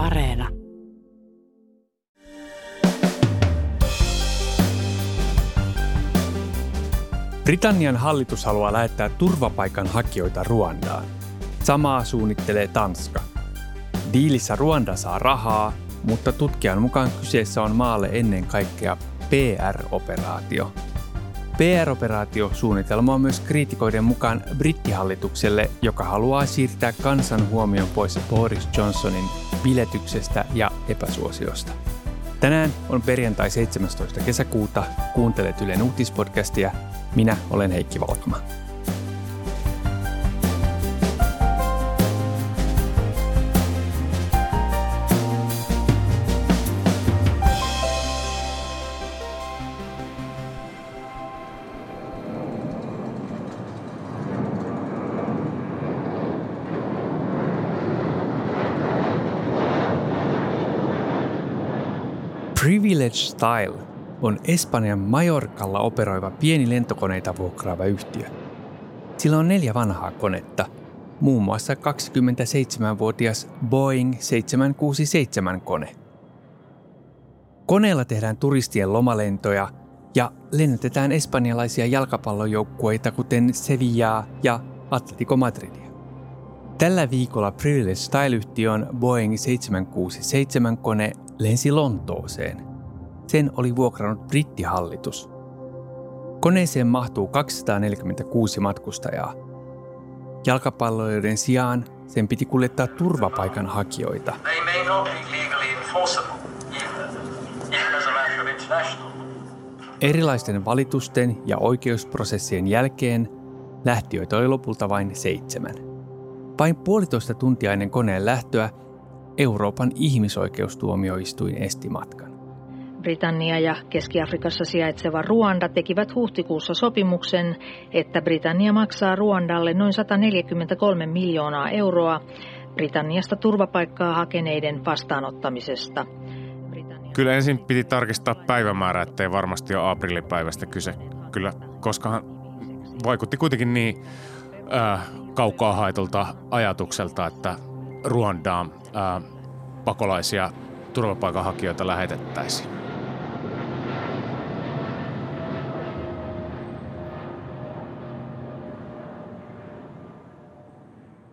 Areena. Britannian hallitus haluaa lähettää turvapaikanhakijoita Ruandaan. Samaa suunnittelee Tanska. Diilissä Ruanda saa rahaa, mutta tutkijan mukaan kyseessä on maalle ennen kaikkea PR-operaatio. PR-operaatio-suunnitelma on myös kriitikoiden mukaan brittihallitukselle, joka haluaa siirtää kansan huomion pois Boris Johnsonin biletyksestä ja epäsuosiosta. Tänään on perjantai 17. kesäkuuta. Kuuntelet Ylen uutispodcastia. Minä olen Heikki Valkama. Privilege Style on Espanjan Majorkalla operoiva pieni lentokoneita vuokraava yhtiö. Sillä on neljä vanhaa konetta, muun muassa 27-vuotias Boeing 767-kone. Koneella tehdään turistien lomalentoja ja lennätetään espanjalaisia jalkapallojoukkueita kuten Sevillaa ja Atletico Madridia. Tällä viikolla Privilege Style-yhtiön Boeing 767-kone lensi Lontooseen. Sen oli vuokrannut brittihallitus. Koneeseen mahtuu 246 matkustajaa. Jalkapalloilijoiden sijaan sen piti kuljettaa turvapaikanhakijoita. Erilaisten valitusten ja oikeusprosessien jälkeen lähtiöitä oli lopulta vain seitsemän. Vain puolitoista tuntia ennen koneen lähtöä Euroopan ihmisoikeustuomioistuin esti matkan. Britannia ja Keski-Afrikassa sijaitseva Ruanda tekivät huhtikuussa sopimuksen, että Britannia maksaa Ruandalle noin 143 miljoonaa euroa Britanniasta turvapaikkaa hakeneiden vastaanottamisesta. Kyllä ensin piti tarkistaa päivämäärä, ettei varmasti ole aprillipäivästä kyse. Kyllä, koska vaikutti kuitenkin niin äh, kaukaa haetulta ajatukselta, että Ruandaan ää, pakolaisia turvapaikanhakijoita lähetettäisiin.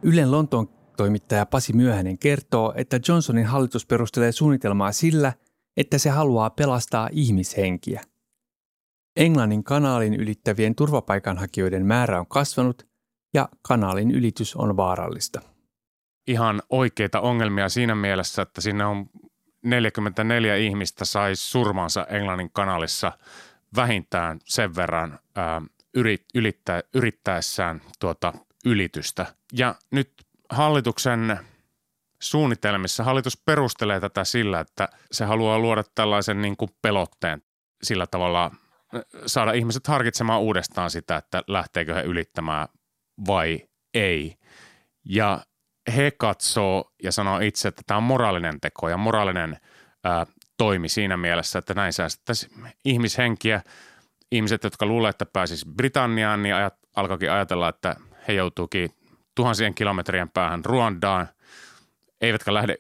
Ylen Lontoon toimittaja Pasi Myöhänen kertoo, että Johnsonin hallitus perustelee suunnitelmaa sillä, että se haluaa pelastaa ihmishenkiä. Englannin kanaalin ylittävien turvapaikanhakijoiden määrä on kasvanut ja kanaalin ylitys on vaarallista ihan oikeita ongelmia siinä mielessä, että sinne on 44 ihmistä sai surmansa Englannin kanalissa vähintään sen verran ää, yrittäessään tuota ylitystä. Ja nyt hallituksen suunnitelmissa hallitus perustelee tätä sillä, että se haluaa luoda tällaisen niin kuin pelotteen sillä tavalla saada ihmiset harkitsemaan uudestaan sitä, että lähteekö he ylittämään vai ei. Ja he katsoo ja sanoo itse, että tämä on moraalinen teko ja moraalinen ää, toimi siinä mielessä, että näin säästettäisiin ihmishenkiä. Ihmiset, jotka luulee, että pääsis Britanniaan, niin ajat, alkoikin ajatella, että he joutuukin tuhansien kilometrien päähän Ruandaan, eivätkä lähde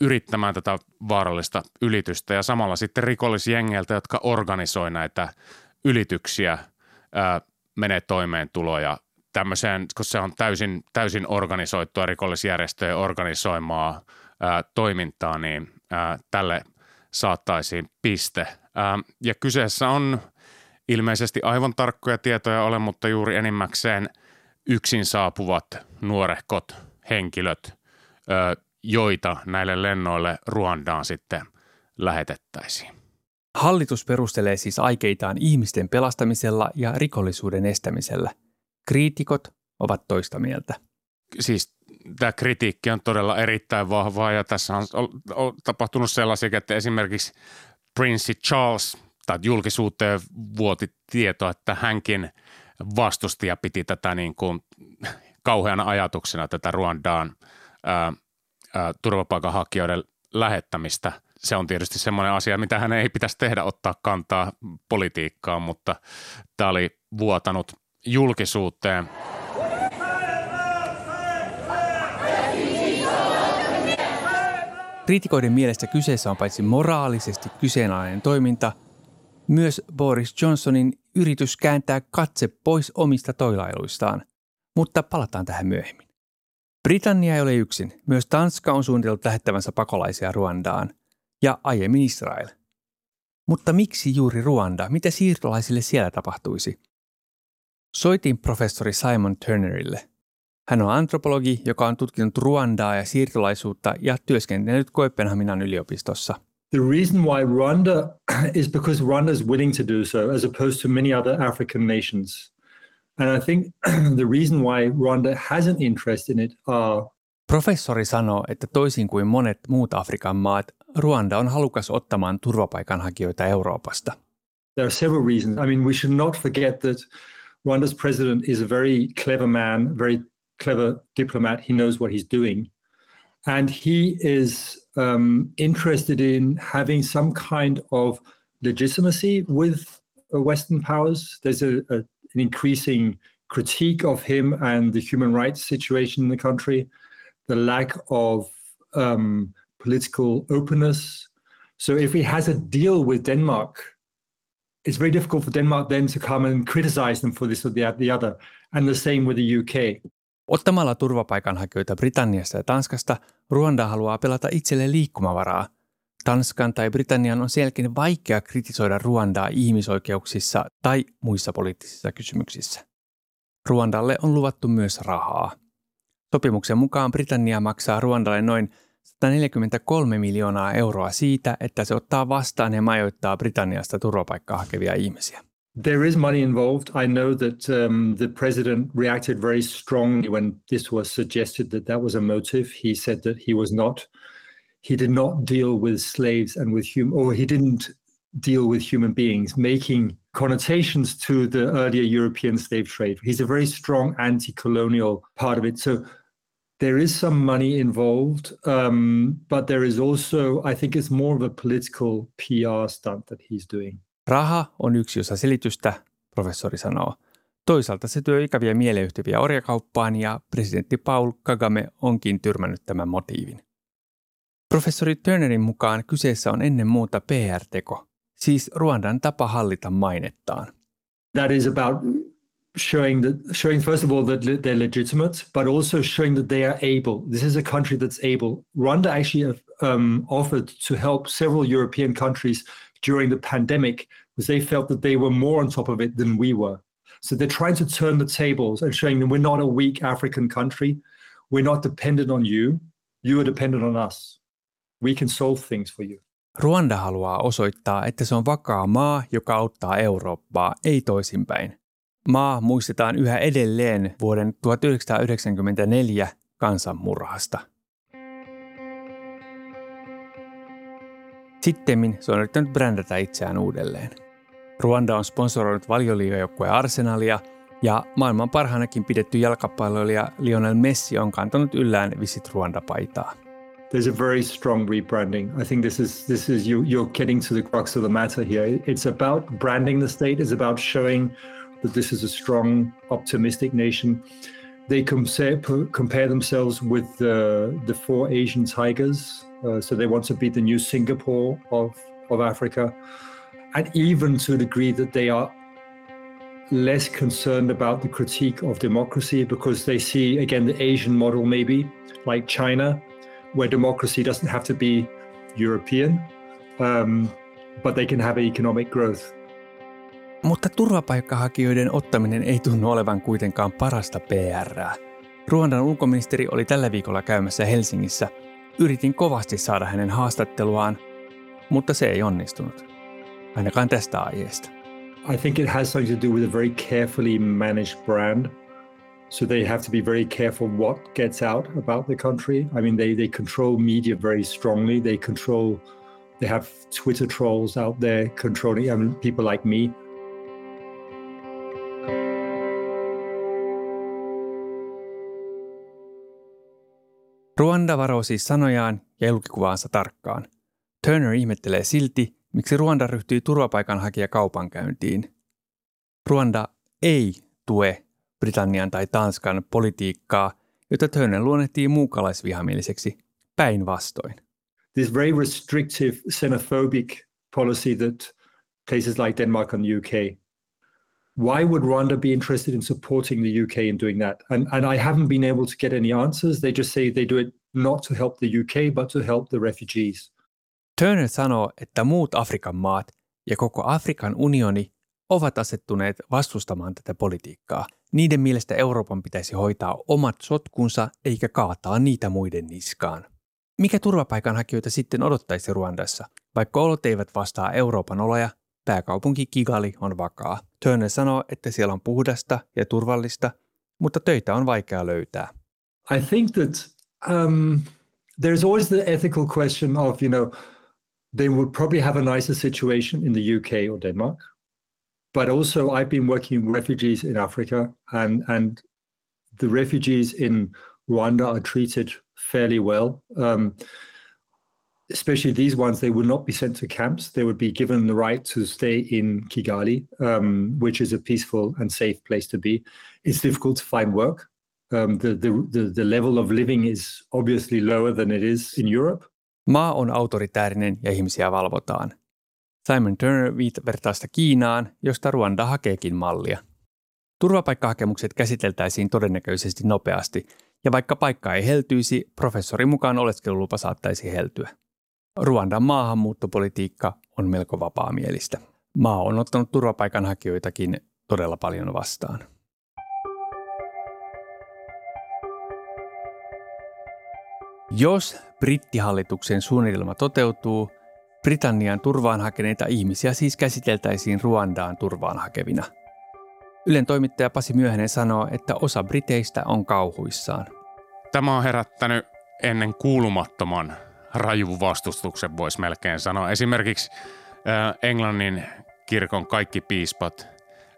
yrittämään tätä vaarallista ylitystä ja samalla sitten rikollisjengeiltä, jotka organisoi näitä ylityksiä, ää, menee toimeentuloja tämmöiseen, kun se on täysin, täysin organisoitua rikollisjärjestöjen organisoimaa ää, toimintaa, niin ää, tälle saattaisiin piste. Ää, ja kyseessä on ilmeisesti aivan tarkkoja tietoja ole, mutta juuri enimmäkseen yksin saapuvat nuorehkot henkilöt, joita näille lennoille Ruandaan sitten lähetettäisiin. Hallitus perustelee siis aikeitaan ihmisten pelastamisella ja rikollisuuden estämisellä – Kriitikot ovat toista mieltä. Siis tämä kritiikki on todella erittäin vahvaa ja tässä on, on tapahtunut sellaisia, että esimerkiksi Prince Charles tai julkisuuteen vuoti tieto, että hänkin vastusti ja piti tätä niin kuin kauheana ajatuksena tätä Ruandaan ää, ää, turvapaikanhakijoiden lähettämistä. Se on tietysti semmoinen asia, mitä hän ei pitäisi tehdä, ottaa kantaa politiikkaan, mutta tämä oli vuotanut julkisuuteen. Kriitikoiden mielestä kyseessä on paitsi moraalisesti kyseenalainen toiminta, myös Boris Johnsonin yritys kääntää katse pois omista toilailuistaan. Mutta palataan tähän myöhemmin. Britannia ei ole yksin. Myös Tanska on suunnitellut lähettävänsä pakolaisia Ruandaan ja aiemmin Israel. Mutta miksi juuri Ruanda? Mitä siirtolaisille siellä tapahtuisi? Soitin professori Simon Turnerille. Hän on antropologi, joka on tutkinut Ruandaa ja siirtolaisuutta ja työskennellyt Kööpenhaminan yliopistossa. The reason why Rwanda is because Rwanda is willing to do so as opposed to many other African nations. And I think the reason why Rwanda has an interest in it are Professori sanoo, että toisin kuin monet muut Afrikan maat, Ruanda on halukas ottamaan turvapaikanhakijoita Euroopasta. There are several reasons. I mean, we should not forget that Rwanda's president is a very clever man, very clever diplomat. He knows what he's doing. And he is um, interested in having some kind of legitimacy with uh, Western powers. There's a, a, an increasing critique of him and the human rights situation in the country, the lack of um, political openness. So if he has a deal with Denmark, it's very difficult for Denmark then to come and criticize them for this or the, the other. And the same with the UK. Ottamalla turvapaikanhakijoita Britanniasta ja Tanskasta, Ruanda haluaa pelata itselle liikkumavaraa. Tanskan tai Britannian on selkeän vaikea kritisoida Ruandaa ihmisoikeuksissa tai muissa poliittisissa kysymyksissä. Ruandalle on luvattu myös rahaa. Sopimuksen mukaan Britannia maksaa Ruandalle noin 143 miljoonaa euroa siitä, että se ottaa vastaan ja majoittaa Britanniasta turvapaikkaa hakevia ihmisiä. There is money involved. I know that um, the president reacted very strongly when this was suggested that that was a motive. He said that he was not, he did not deal with slaves and with human, or he didn't deal with human beings, making connotations to the earlier European slave trade. He's a very strong anti-colonial part of it. So there is some money involved, um, but there is also, I think it's more of a political PR stunt that he's doing. Raha on yksi osa selitystä, professori sanoo. Toisaalta se työ ikäviä mieleyhtyviä orjakauppaan ja presidentti Paul Kagame onkin tyrmännyt tämän motiivin. Professori Turnerin mukaan kyseessä on ennen muuta PR-teko, siis Ruandan tapa hallita mainettaan. That is about showing that showing first of all that they're legitimate, but also showing that they are able. This is a country that's able. Rwanda actually um, offered to help several European countries during the pandemic because they felt that they were more on top of it than we were. So they're trying to turn the tables and showing that we're not a weak African country. We're not dependent on you. You are dependent on us. We can solve things for you. Ruanda haluaa osoittaa, että se on vakaa maa, joka auttaa Eurooppaa, ei toisinpäin. Maa muistetaan yhä edelleen vuoden 1994 kansanmurhasta. Sittemmin se on yrittänyt brändätä itseään uudelleen. Ruanda on sponsoroinut valioliigajoukkueen Arsenalia ja maailman parhaanakin pidetty jalkapalloilija Lionel Messi on kantanut yllään Visit Ruanda-paitaa. There's a very strong rebranding. I think this is this is you you're getting to the crux of the matter here. It's about branding the state. It's about showing that this is a strong, optimistic nation. They compare, compare themselves with the, the four Asian tigers. Uh, so they want to be the new Singapore of, of Africa. And even to a degree that they are less concerned about the critique of democracy because they see, again, the Asian model, maybe like China, where democracy doesn't have to be European, um, but they can have economic growth. Mutta turvapaikkahakijoiden ottaminen ei tunnu olevan kuitenkaan parasta PRää. Ruandan ulkoministeri oli tällä viikolla käymässä Helsingissä. Yritin kovasti saada hänen haastatteluaan, mutta se ei onnistunut. Ainakaan tästä aiheesta. I think it has something to do with a very carefully managed brand. So they have to be very careful what gets out about the country. I mean, they, they control media very strongly. They control, they have Twitter trolls out there controlling I mean, people like me. Ruanda varoo siis sanojaan ja julkikuvaansa tarkkaan. Turner ihmettelee silti, miksi Ruanda ryhtyy turvapaikanhakija kaupankäyntiin. Ruanda ei tue Britannian tai Tanskan politiikkaa, jota Turner luonnehtii muukalaisvihamieliseksi päinvastoin. this very restrictive xenophobic policy that places like Denmark and UK. Why would Rwanda be interested in supporting the UK in doing that? And, and I haven't been able to get any answers. They just say they do it not to help the UK, but to help the refugees. Turner sanoo, että muut Afrikan maat ja koko Afrikan unioni ovat asettuneet vastustamaan tätä politiikkaa. Niiden mielestä Euroopan pitäisi hoitaa omat sotkunsa eikä kaataa niitä muiden niskaan. Mikä turvapaikanhakijoita sitten odottaisi Ruandassa? Vaikka olot eivät vastaa Euroopan oloja, pääkaupunki Kigali on vakaa. Turner sanoo, että siellä on puhdasta ja turvallista, mutta töitä on vaikea löytää. I think that um, there's always the ethical question of, you know, they would probably have a nicer situation in the UK or Denmark. But also, I've been working with refugees in Africa, and and the refugees in Rwanda are treated fairly well. Um, especially these ones, they would not be sent to camps. They would be given the right to stay in Kigali, um, which is a peaceful and safe place to be. It's difficult to find work. Um, the, the, the, the level of living is obviously lower than it is in Europe. Maa on autoritäärinen ja ihmisiä valvotaan. Simon Turner vertaa sitä Kiinaan, josta Ruanda hakeekin mallia. Turvapaikkahakemukset käsiteltäisiin todennäköisesti nopeasti, ja vaikka paikka ei heltyisi, professorin mukaan oleskelulupa saattaisi heltyä. Ruandan maahanmuuttopolitiikka on melko vapaamielistä. Maa on ottanut turvapaikanhakijoitakin todella paljon vastaan. Jos brittihallituksen suunnitelma toteutuu, Britannian turvaan hakeneita ihmisiä siis käsiteltäisiin Ruandaan turvaan hakevina. Ylen toimittaja Pasi Myöhänen sanoo, että osa briteistä on kauhuissaan. Tämä on herättänyt ennen kuulumattoman raju vastustuksen, voisi melkein sanoa. Esimerkiksi äh, Englannin kirkon kaikki piispat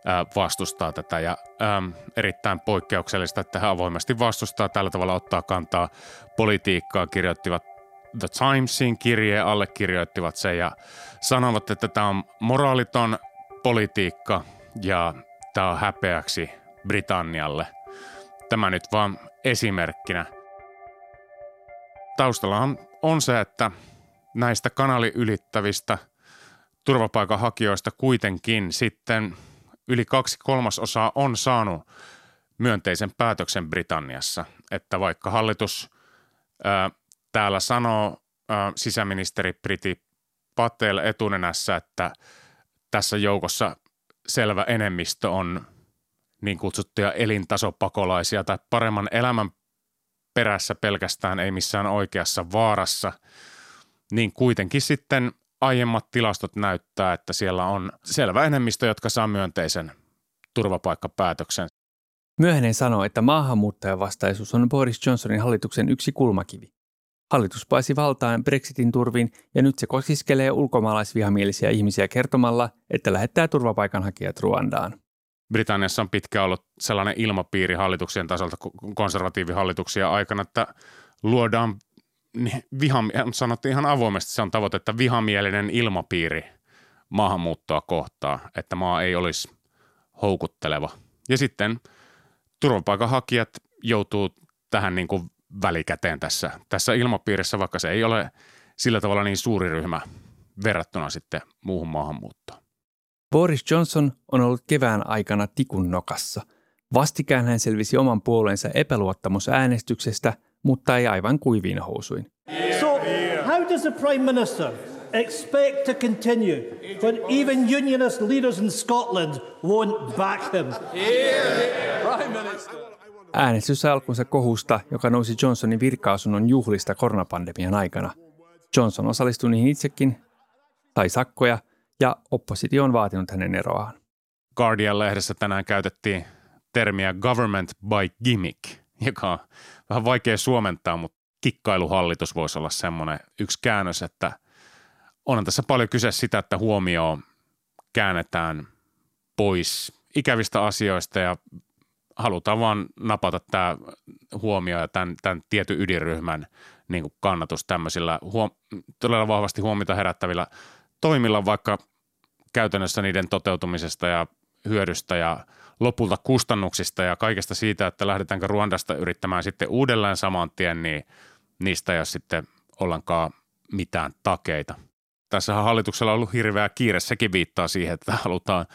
äh, vastustaa tätä ja ähm, erittäin poikkeuksellista, että he avoimesti vastustaa tällä tavalla ottaa kantaa politiikkaa, kirjoittivat The Timesin kirje, allekirjoittivat sen ja sanovat, että tämä on moraaliton politiikka ja tämä on häpeäksi Britannialle. Tämä nyt vaan esimerkkinä. Taustallahan on se, että näistä kanali ylittävistä turvapaikanhakijoista kuitenkin sitten yli kaksi kolmasosaa on saanut myönteisen päätöksen Britanniassa. Että vaikka hallitus ää, täällä sanoo ää, sisäministeri Priti Patel etunenässä, että tässä joukossa selvä enemmistö on niin kutsuttuja elintasopakolaisia tai paremman elämän perässä pelkästään, ei missään oikeassa vaarassa, niin kuitenkin sitten aiemmat tilastot näyttää, että siellä on selvä enemmistö, jotka saa myönteisen turvapaikkapäätöksen. Myöhäinen sanoi, että maahanmuuttajavastaisuus on Boris Johnsonin hallituksen yksi kulmakivi. Hallitus paisi valtaan Brexitin turvin ja nyt se kosiskelee ulkomaalaisvihamielisiä ihmisiä kertomalla, että lähettää turvapaikanhakijat Ruandaan. Britanniassa on pitkään ollut sellainen ilmapiiri hallituksien tasolta konservatiivihallituksia aikana, että luodaan viham, sanottiin ihan avoimesti, se on tavoite, että vihamielinen ilmapiiri maahanmuuttoa kohtaa, että maa ei olisi houkutteleva. Ja sitten turvapaikanhakijat joutuu tähän niin kuin välikäteen tässä, tässä ilmapiirissä, vaikka se ei ole sillä tavalla niin suuri ryhmä verrattuna sitten muuhun maahanmuuttoon. Boris Johnson on ollut kevään aikana tikun nokassa. Vastikään hän selvisi oman puolueensa epäluottamusäänestyksestä, mutta ei aivan kuiviin housuin. So, how does the Prime Minister expect to continue when even unionist leaders in Scotland won't back him? Äänestys alkunsa kohusta, joka nousi Johnsonin virkaasunnon juhlista koronapandemian aikana. Johnson osallistui niihin itsekin, sai sakkoja – ja oppositio on vaatinut hänen eroaan. Guardian-lehdessä tänään käytettiin termiä government by gimmick, joka on vähän vaikea suomentaa, mutta kikkailuhallitus voisi olla semmoinen yksi käännös, että onhan tässä paljon kyse sitä, että huomio käännetään pois ikävistä asioista ja halutaan vaan napata tämä huomio ja tämän, tämän tietyn ydinryhmän niin kuin kannatus tämmöisillä huom- todella vahvasti huomiota herättävillä toimilla, vaikka käytännössä niiden toteutumisesta ja hyödystä ja lopulta kustannuksista ja kaikesta siitä, että lähdetäänkö Ruandasta yrittämään sitten uudelleen saman tien, niin niistä ei ole sitten ollenkaan mitään takeita. Tässä hallituksella on ollut hirveä kiire, sekin viittaa siihen, että halutaan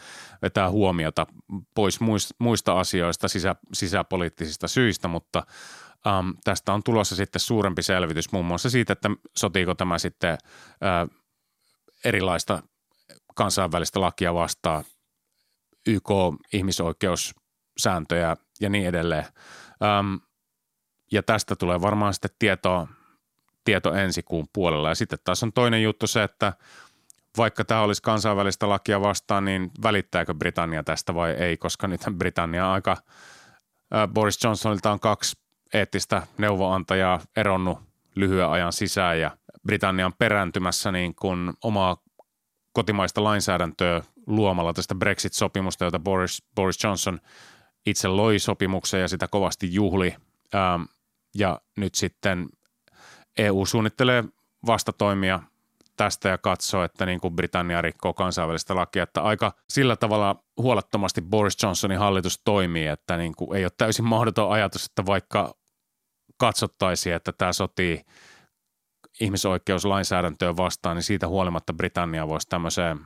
vetää huomiota pois muista asioista sisä, sisäpoliittisista syistä, mutta ähm, tästä on tulossa sitten suurempi selvitys muun muassa siitä, että sotiiko tämä sitten äh, erilaista kansainvälistä lakia vastaan, YK ihmisoikeussääntöjä ja niin edelleen. Ähm, ja tästä tulee varmaan sitten tietoa tieto ensi kuun puolella. Ja sitten taas on toinen juttu se, että vaikka tämä olisi kansainvälistä lakia vastaan, niin välittääkö Britannia tästä vai ei, koska nyt Britannia aika, Boris Johnsonilta on kaksi eettistä neuvoantajaa eronnut lyhyen ajan sisään ja Britannia on perääntymässä niin kuin omaa kotimaista lainsäädäntöä luomalla tästä Brexit-sopimusta, jota Boris, Boris Johnson itse loi sopimuksen ja sitä kovasti juhli. Ähm, ja nyt sitten EU suunnittelee vastatoimia tästä ja katsoo, että niin kuin Britannia rikkoo kansainvälistä lakia, että aika sillä tavalla huolettomasti Boris Johnsonin hallitus toimii, että niin kuin ei ole täysin mahdoton ajatus, että vaikka katsottaisiin, että tämä sotii ihmisoikeuslainsäädäntöä vastaan, niin siitä huolimatta Britannia voisi tämmöiseen,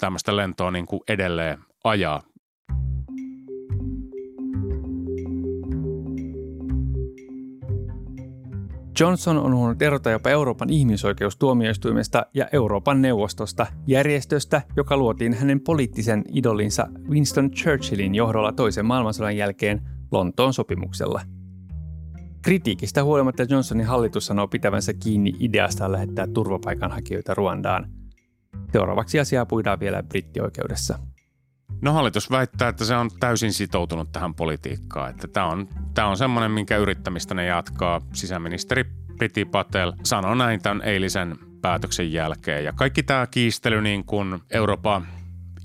tämmöistä lentoa niin kuin edelleen ajaa. Johnson on huonut erota jopa Euroopan ihmisoikeustuomioistuimesta ja Euroopan neuvostosta, järjestöstä, joka luotiin hänen poliittisen idolinsa Winston Churchillin johdolla toisen maailmansodan jälkeen Lontoon sopimuksella. Kritiikistä huolimatta Johnsonin hallitus sanoo pitävänsä kiinni ideasta lähettää turvapaikanhakijoita Ruandaan. Seuraavaksi asiaa puidaan vielä brittioikeudessa. No hallitus väittää, että se on täysin sitoutunut tähän politiikkaan. Että tämä on, tämä on semmoinen, minkä yrittämistä ne jatkaa. Sisäministeri Priti Patel sanoi näin tämän eilisen päätöksen jälkeen. Ja kaikki tämä kiistely niin kuin Euroopan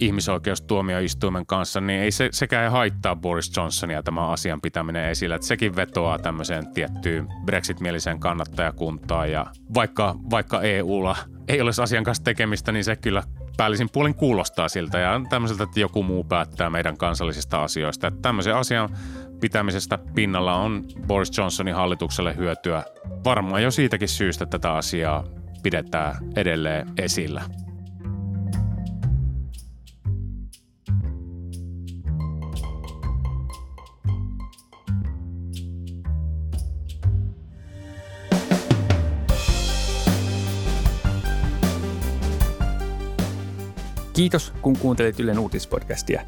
ihmisoikeustuomioistuimen kanssa, niin ei se, sekään haittaa Boris Johnsonia tämä asian pitäminen esillä. Että sekin vetoaa tämmöiseen tiettyyn Brexit-mieliseen kannattajakuntaan ja vaikka, vaikka EUlla ei olisi asian kanssa tekemistä, niin se kyllä päällisin puolin kuulostaa siltä ja tämmöiseltä, että joku muu päättää meidän kansallisista asioista. Että tämmöisen asian pitämisestä pinnalla on Boris Johnsonin hallitukselle hyötyä varmaan jo siitäkin syystä tätä asiaa pidetään edelleen esillä. Kiitos, kun kuuntelit Ylen uutispodcastia.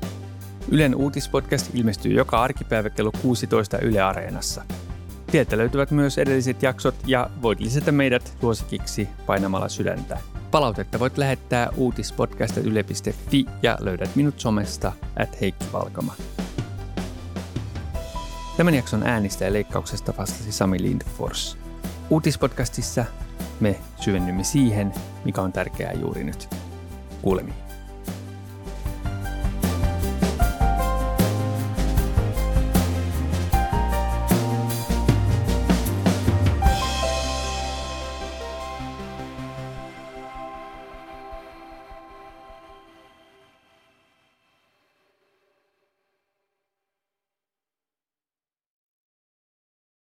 Ylen uutispodcast ilmestyy joka arkipäivä kello 16 Yle Areenassa. Sieltä löytyvät myös edelliset jaksot ja voit lisätä meidät suosikiksi painamalla sydäntä. Palautetta voit lähettää uutispodcast.yle.fi ja löydät minut somesta at Heikki Valkama. Tämän jakson äänistä ja leikkauksesta vastasi Sami Lindfors. Uutispodcastissa me syvennymme siihen, mikä on tärkeää juuri nyt. Kuulemiin.